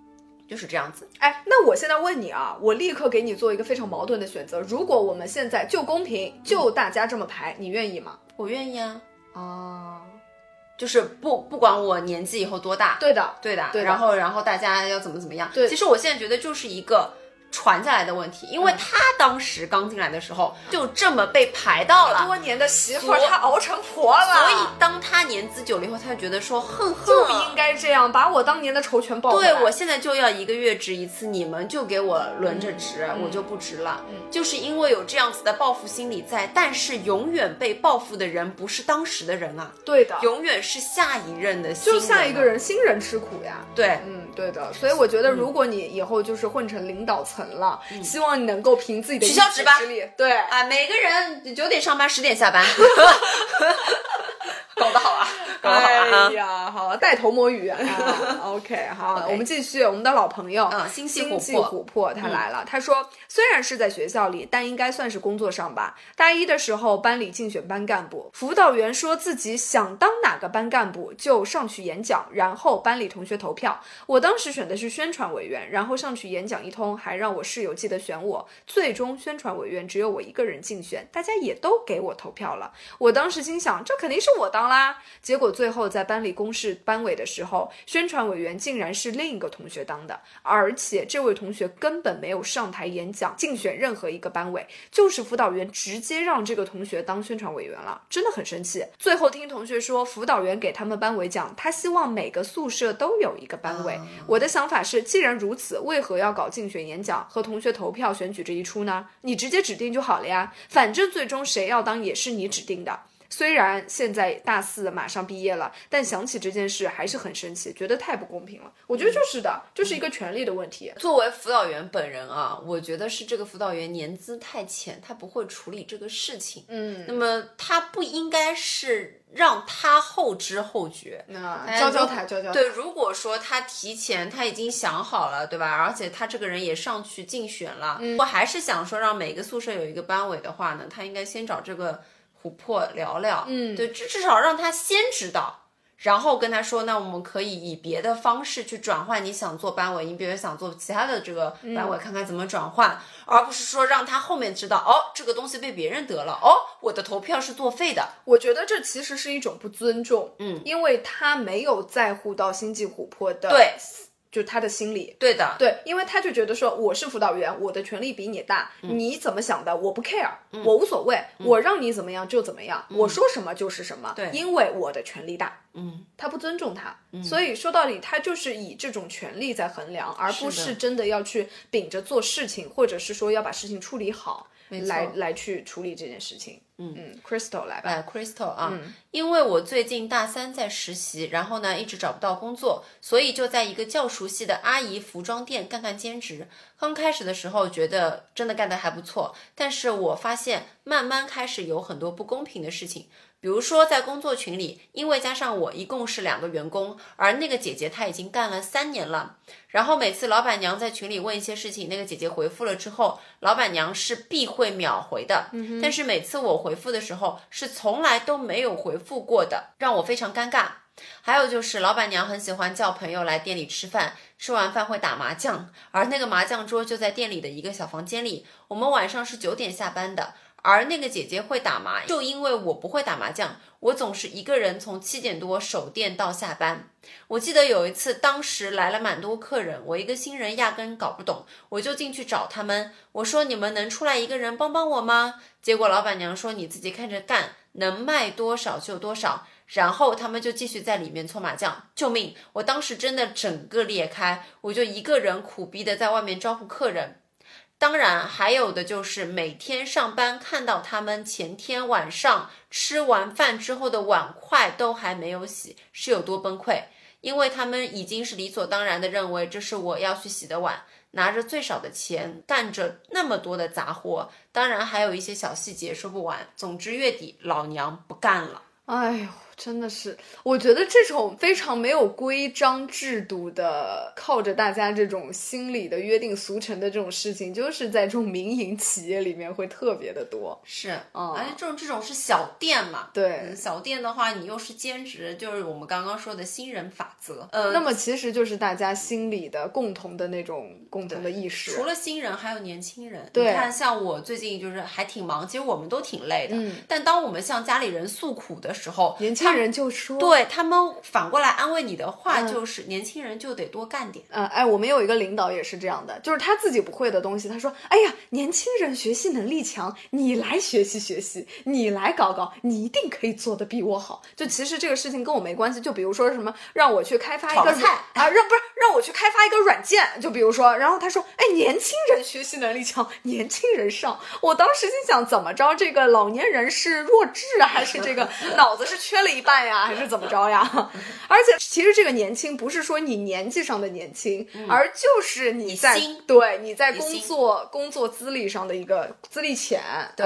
就是这样子。哎，那我现在问你啊，我立刻给你做一个非常矛盾的选择。如果我们现在就公平，就大家这么排，你愿意吗？我愿意啊，哦，就是不不管我年纪以后多大，对的，对的，对的然后然后大家要怎么怎么样。对其实我现在觉得就是一个传下来的问题，因为他当时刚进来的时候就这么被排到了，多年的媳妇儿她熬成婆了，所以当他年资久了以后，他就觉得说，哼哼，就应该这样，把我当年的仇全报。对我现在就要一个月值一次，你们就给我轮着值，我就不值了。就是因为有这样子的报复心理在，但是永远被报复的人不是当时的人啊，对的，永远是下一任的新就人啊。下一个人新人吃苦呀。对。嗯，对的，所以我觉得，如果你以后就是混成领导层了，希望你能够凭自己的取消值吧对，啊，每个人九点上班，十点下班，搞得好啊，搞得好啊哎！呀，好，带头摸鱼啊。OK，好我们继续，我们的老朋友，嗯星系琥珀他来了。他说，虽然是在学校里，但应该算是工作上吧。大一的时候，班里竞选班干部，辅导员说自己想当哪个班干部，就上去演讲，然后班里同学投票。我当时选的是宣传委员，然后上去演讲一通，还让我室友记得选我。最终宣传委员只有我一个人竞选，大家也都给我投票了。我当时心想，这肯定是我当啦。结果最后在班里公示班委的时候，宣传委员竟然是另一个同学当的，而且这位同学根本没有上台演讲竞选任何一个班委，就是辅导员直接让这个同学当宣传委员了，真的很生气。最后听同学说，辅导员给他们班委讲，他希望每个宿舍都有一个班委。我的想法是，既然如此，为何要搞竞选演讲和同学投票选举这一出呢？你直接指定就好了呀，反正最终谁要当也是你指定的。虽然现在大四马上毕业了，但想起这件事还是很生气，觉得太不公平了。我觉得就是的，就是一个权利的问题。作为辅导员本人啊，我觉得是这个辅导员年资太浅，他不会处理这个事情。嗯，那么他不应该是让他后知后觉。那教教他，教教。对，如果说他提前他已经想好了，对吧？而且他这个人也上去竞选了，嗯我还是想说让每个宿舍有一个班委的话呢，他应该先找这个琥珀聊聊，嗯，对，至至少让他先知道。然后跟他说，那我们可以以别的方式去转换你想做班委，你比如想做其他的这个班委，看看怎么转换，而不是说让他后面知道，哦，这个东西被别人得了，哦，我的投票是作废的，我觉得这其实是一种不尊重，嗯，因为他没有在乎到星际琥珀的，对，就他的心理。对的，对，因为他就觉得说我是辅导员，我的权利比你大，嗯你怎么想的我不 care，、我无所谓，我让你怎么样就怎么样，我说什么就是什么，嗯对因为我的权利大。嗯，他不尊重他，所以说到底，他就是以这种权利在衡量，而不是真的要去秉着做事情，或者是说要把事情处理好，来来去处理这件事情。嗯嗯，Crystal 来吧。哎，Crystal 啊，因为我最近大三在实习，然后呢一直找不到工作，所以就在一个较熟悉的阿姨服装店干干兼职。刚开始的时候觉得真的干得还不错，但是我发现慢慢开始有很多不公平的事情。比如说，在工作群里，因为加上我一共是两个员工，而那个姐姐她已经干了三年了。然后每次老板娘在群里问一些事情，那个姐姐回复了之后，老板娘是必会秒回的。但是每次我回复的时候，是从来都没有回复过的，让我非常尴尬。还有就是，老板娘很喜欢叫朋友来店里吃饭，吃完饭会打麻将，而那个麻将桌就在店里的一个小房间里。我们晚上是九点下班的，而那个姐姐会打麻，就因为我不会打麻将，我总是一个人从七点多守店到下班。我记得有一次，当时来了蛮多客人，我一个新人压根搞不懂，我就进去找他们，我说你们能出来一个人帮帮我吗？结果老板娘说你自己看着干，能卖多少就多少。然后他们就继续在里面搓麻将，救命！我当时真的整个裂开，我就一个人苦逼的在外面招呼客人。当然，还有的就是每天上班看到他们前天晚上吃完饭之后的碗筷都还没有洗，是有多崩溃？因为他们已经是理所当然的认为这是我要去洗的碗，拿着最少的钱干着那么多的杂活，当然还有一些小细节说不完。总之月底老娘不干了。哎呦，真的是，我觉得这种非常没有规章制度的，靠着大家这种心理的约定俗成的这种事情，就是在这种民营企业里面会特别的多。是，嗯而且这种这种是小店嘛，对嗯小店的话，你又是兼职，就是我们刚刚说的新人法则。呃，那么其实就是大家心里的共同的那种共同的意识。除了新人，还有年轻人。对你看，像我最近就是还挺忙，其实我们都挺累的。嗯，但当我们向家里人诉苦的时候，年轻轻人就说，对他们反过来安慰你的话嗯就是，年轻人就得多干点。呃，哎，我们有一个领导也是这样的，就是他自己不会的东西，他说：“哎呀，年轻人学习能力强，你来学习学习，你来搞搞，你一定可以做的比我好。”就其实这个事情跟我没关系，就比如说什么让我去开发一个菜啊，让不是让我去开发一个软件，就比如说，然后他说：“哎，年轻人学习能力强，年轻人上。”我当时心想，怎么着？这个老年人是弱智啊，还是这个脑子是缺了一半呀，还是怎么着呀？而且其实这个年轻不是说你年纪上的年轻，而就是你在你对你在工作工作资历上的一个资历浅，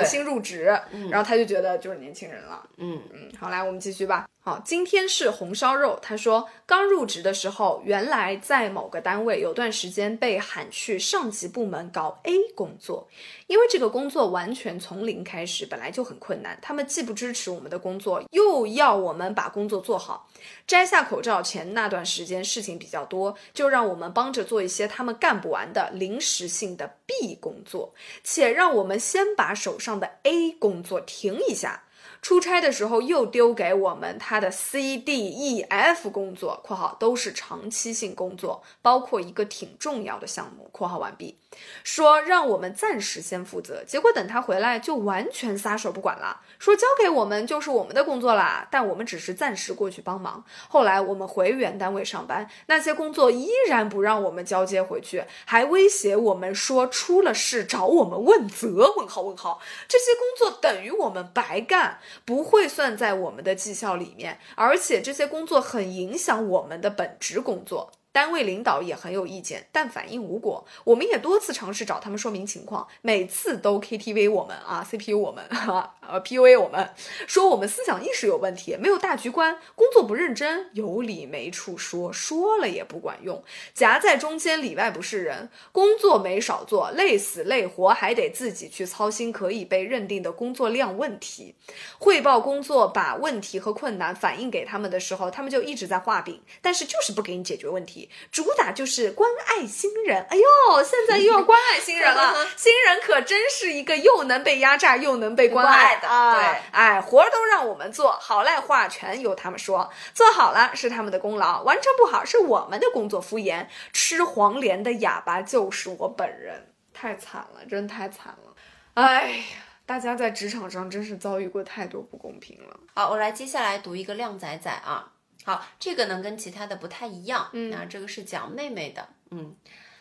新入职，然后他就觉得就是年轻人了。嗯，嗯，好，来我们继续吧。好，今天是红烧肉。他说，刚入职的时候，原来在某个单位有段时间被喊去上级部门搞 A 工作，因为这个工作完全从零开始，本来就很困难。他们既不支持我们的工作，又要我们把工作做好。摘下口罩前那段时间事情比较多，就让我们帮着做一些他们干不完的临时性的 B 工作，且让我们先把手上的 A 工作停一下。出差的时候又丢给我们他的 C、D、E、F 工作（括号都是长期性工作，包括一个挺重要的项目）（括号完毕），说让我们暂时先负责。结果等他回来就完全撒手不管了，说交给我们就是我们的工作啦，但我们只是暂时过去帮忙。后来我们回原单位上班，那些工作依然不让我们交接回去，还威胁我们说出了事找我们问责。问号问号，这些工作等于我们白干。不会算在我们的绩效里面，而且这些工作很影响我们的本职工作。单位领导也很有意见，但反应无果。我们也多次尝试找他们说明情况，每次都 KTV 我们啊，CPU 我们 啊，呃 PUA 我们，说我们思想意识有问题，没有大局观，工作不认真，有理没处说，说了也不管用，夹在中间里外不是人，工作没少做，累死累活还得自己去操心可以被认定的工作量问题。汇报工作，把问题和困难反映给他们的时候，他们就一直在画饼，但是就是不给你解决问题。主打就是关爱新人。哎呦，现在又要关爱新人了，新人可真是一个又能被压榨又能被关爱关爱的啊！对哎，活儿都让我们做，好赖话全由他们说。做好了是他们的功劳，完成不好是我们的工作敷衍。吃黄连的哑巴就是我本人，太惨了，真太惨了。哎呀，大家在职场上真是遭遇过太多不公平了。好，我来接下来读一个靓仔仔啊。好，这个呢跟其他的不太一样，嗯那这个是讲妹妹的，嗯，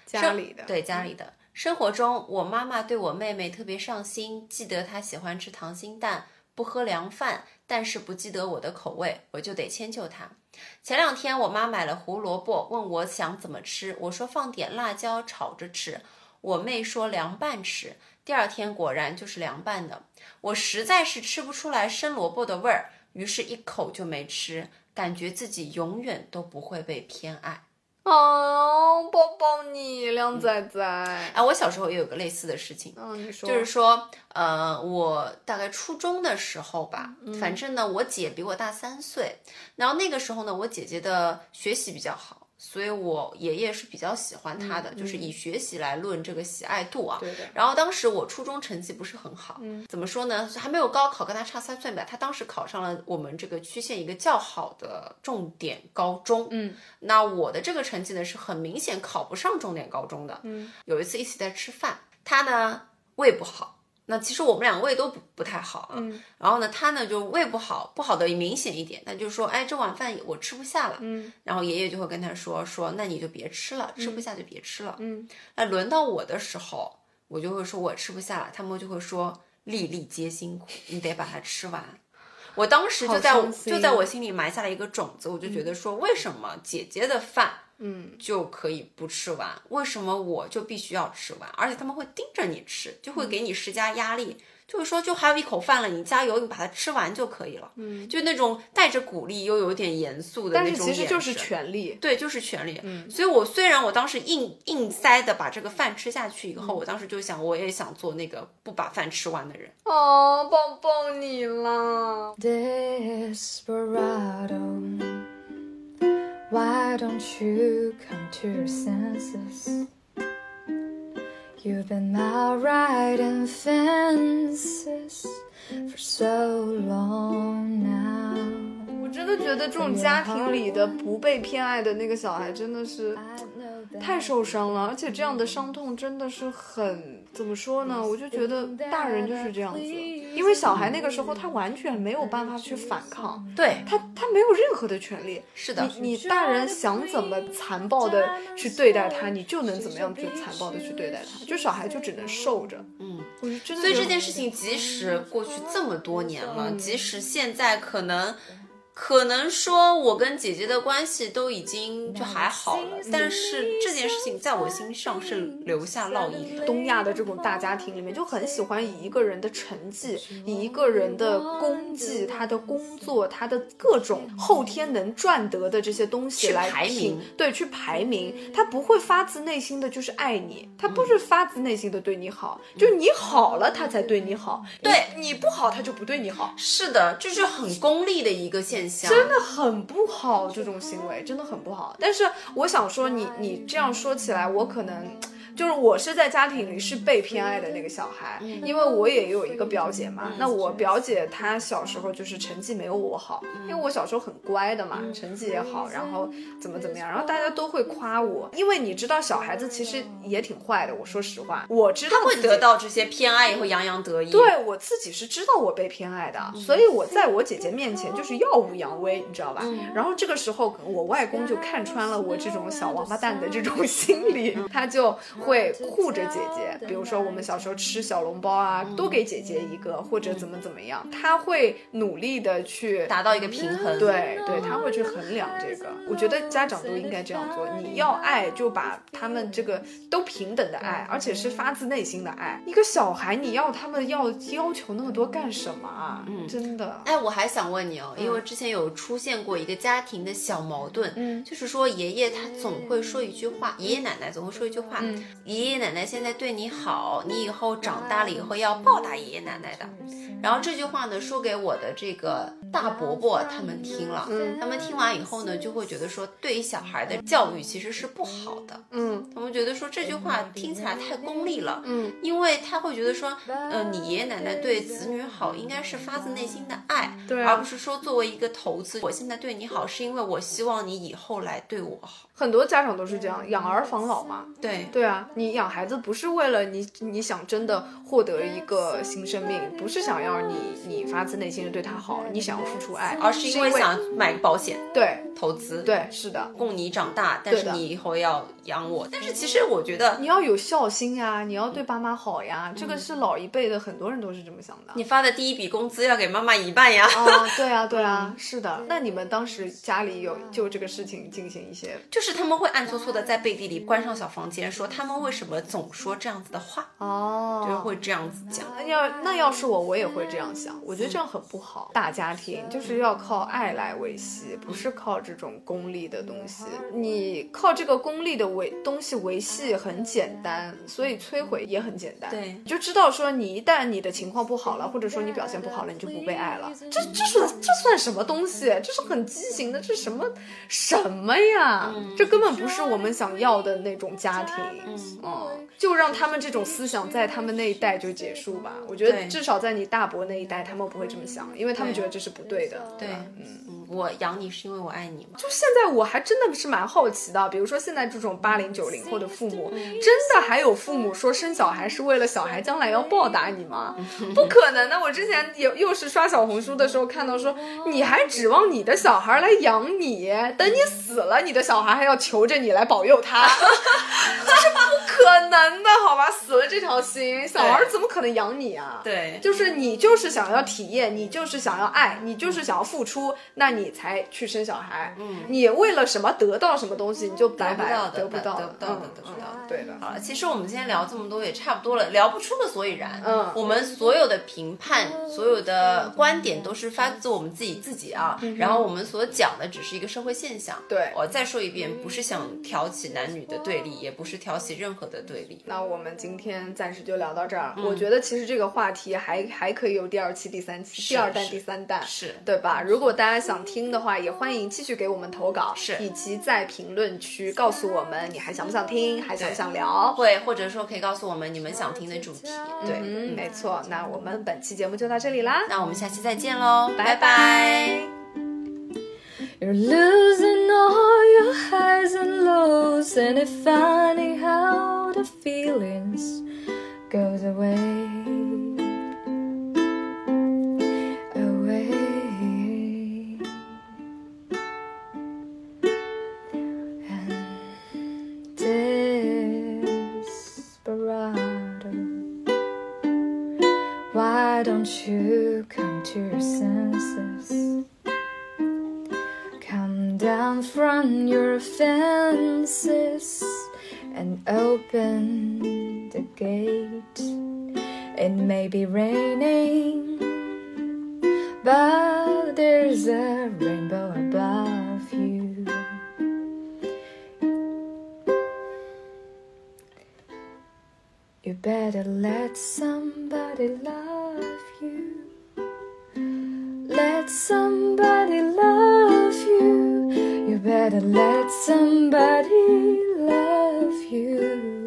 家里的对家里的。生活中，我妈妈对我妹妹特别上心，记得她喜欢吃糖心蛋，不喝凉饭，但是不记得我的口味，我就得迁就她。前两天我妈买了胡萝卜，问我想怎么吃，我说放点辣椒炒着吃，我妹说凉拌吃。第二天果然就是凉拌的，我实在是吃不出来生萝卜的味儿，于是一口就没吃，感觉自己永远都不会被偏爱。哦，抱抱你，靓仔仔。哎，我小时候也有个类似的事情，嗯，你说，就是说，呃，我大概初中的时候吧，反正呢，我姐比我大三岁，然后那个时候呢，我姐姐的学习比较好，所以我爷爷是比较喜欢他的，就是以学习来论这个喜爱度啊。对的，然后当时我初中成绩不是很好，嗯怎么说呢？还没有高考，跟他差三岁吧。他当时考上了我们这个区县一个较好的重点高中，嗯，那我的这个成绩呢是很明显考不上重点高中的。嗯，有一次一起在吃饭，他呢胃不好。那其实我们两个胃都不不太好啊，嗯。然后呢，他呢就胃不好，不好的明显一点，他就说，哎，这碗饭我吃不下了，嗯。然后爷爷就会跟他说，说那你就别吃了，吃不下就别吃了，嗯，那轮到我的时候，我就会说我吃不下了，他们就会说粒粒皆辛苦，你得把它吃完。我当时就在就在我心里埋下了一个种子，我就觉得说，为什么姐姐的饭嗯，就可以不吃完，为什么我就必须要吃完？而且他们会盯着你吃，就会给你施加压力，就是说就还有一口饭了，你加油，你把它吃完就可以了。嗯，就那种带着鼓励又有点严肃的但是那种其实就是权利。对，就是权利。嗯，所以我虽然我当时硬硬塞的把这个饭吃下去以后，我当时就想，我也想做那个不把饭吃完的人。哦，抱抱你啦！Desperado, why don't you come to your senses? You've been out riding fences for so long now. 我真 觉得这种家庭里的不被偏爱的那个小孩真的是 太受伤了，而且这样的伤痛真的是很怎么说呢？我就觉得大人就是这样子，因为小孩那个时候他完全没有办法去反抗，对，他他没有任何的权利。是的，你你大人想怎么残暴的去对待他，你就能怎么样去残暴的去对待他，就小孩就只能受着。嗯，我就真的所以这件事情，即使过去这么多年了，即使现在可能。可能说我跟姐姐的关系都已经就还好了，但是这件事情在我心上是留下烙印的。东亚的这种大家庭里面，就很喜欢以一个人的成绩、以一个人的功绩、他的工作、他的各种后天能赚得的这些东西去来排名对，去排名。他不会发自内心的就是爱你，他不是发自内心的对你好，就是你好了他才对你好，对你你不好他就不对你好。是的，这是很功利的一个现象。真的很不好，这种行为真的很不好。但是我想说你，你这样说起来，我可能。就是我是在家庭里是被偏爱的那个小孩，因为我也有一个表姐嘛。那我表姐她小时候就是成绩没有我好，因为我小时候很乖的嘛，成绩也好，然后怎么怎么样，然后大家都会夸我。因为你知道小孩子其实也挺坏的，我说实话，我知道他会得到这些偏爱以后洋洋得意。对我自己是知道我被偏爱的，所以我在我姐姐面前就是耀武扬威，你知道吧？然后这个时候我外公就看穿了我这种小王八蛋的这种心理，他就会护着姐姐。比如说我们小时候吃小笼包啊，多给姐姐一个，或者怎么怎么样，他会努力的去达到一个平衡。对对，他会去衡量这个。我觉得家长都应该这样做。你要爱，就把他们这个都平等的爱，而且是发自内心的爱。一个小孩，你要他们要要求那么多干什么啊？嗯，真的。哎，我还想问你哦，因为之前有出现过一个家庭的小矛盾，嗯就是说爷爷他总会说一句话，爷爷奶奶总会说一句话，嗯爷爷奶奶现在对你好，你以后长大了以后要报答爷爷奶奶的。然后这句话呢，说给我的这个大伯伯他们听了，嗯他们听完以后呢，就会觉得说，对于小孩的教育其实是不好的。嗯他们觉得说这句话听起来太功利了，嗯，因为他会觉得说，呃，你爷爷奶奶对子女好应该是发自内心的爱，对啊而不是说作为一个投资，我现在对你好是因为我希望你以后来对我好。很多家长都是这样，养儿防老嘛。对，对啊，你养孩子不是为了你，你想真的获得一个新生命，不是想要你你发自内心的对他好，你想要付出爱，而是因为想买个保险对。投资，，对是的，供你长大，但是你以后要养我。但是其实我觉得你要有孝心呀，你要对爸妈好呀，这个是老一辈的很多人都是这么想的。你发的第一笔工资要给妈妈一半呀。啊，对啊，对啊，是的。那你们当时家里有就这个事情进行一些就是他们会暗搓搓的在背地里关上小房间，说他们为什么总说这样子的话，哦就会这样子讲。那要那要是我，我也会这样想。我觉得这样很不好。大家庭就是要靠爱来维系，不是靠这种功利的东西。你靠这个功利的维东西维系很简单，所以摧毁也很简单。对你就知道说你一旦你的情况不好了，或者说你表现不好了，你就不被爱了。这这是这算什么东西？这是很畸形的，这什么什么呀？这根本不是我们想要的那种家庭。嗯，就让他们这种思想在他们那一代就结束吧。我觉得至少在你大伯那一代，他们不会这么想，因为他们觉得这是不对的。对吧，嗯。嗯，我养你是因为我爱你吗。就现在我还真的是蛮好奇的，比如说现在这种八零九零后的父母，真的还有父母说生小孩是为了小孩将来要报答你吗？不可能的！我之前也又是刷小红书的时候看到说，你还指望你的小孩来养你，等你死了，你的小孩还要求着你来保佑他，这是不可能的，好吧？死了这条心，小孩怎么可能养你啊？对，就是你就是想要体验，你就是想要爱，你就是想要付出，那你才去生小孩。嗯，你为了什么得到什么东西，你就白白得不到的得不到，得不到得不到对的。好了，其实我们今天聊这么多也差不多了，聊不出个所以然。嗯我们所有的评判，所有的观点都是发自我们自己自己啊。然后我们所讲的只是一个社会现象。嗯对我再说一遍，不是想挑起男女的对立，也不是挑起任何的对立。那我们今天暂时就聊到这儿。嗯我觉得其实这个话题还还可以有第二期、第三期、第二弹、第三弹，是对吧？如果大家想听的话，也欢迎继续给我们投稿，是以及在评论区告诉我们你还想不想听，还想不想聊。会或者说可以告诉我们你们想听的主题。对，嗯，没错。那我们本期节目就到这里啦。那我们下期再见喽，拜拜 You're losing all your highs and lows, and it's funny how the feelings goes away. Why don't you come to your senses? Come down from your fences and open the gate. It may be raining, but there's a rainbow above You better let somebody love you. Let somebody love you. You better let somebody love you.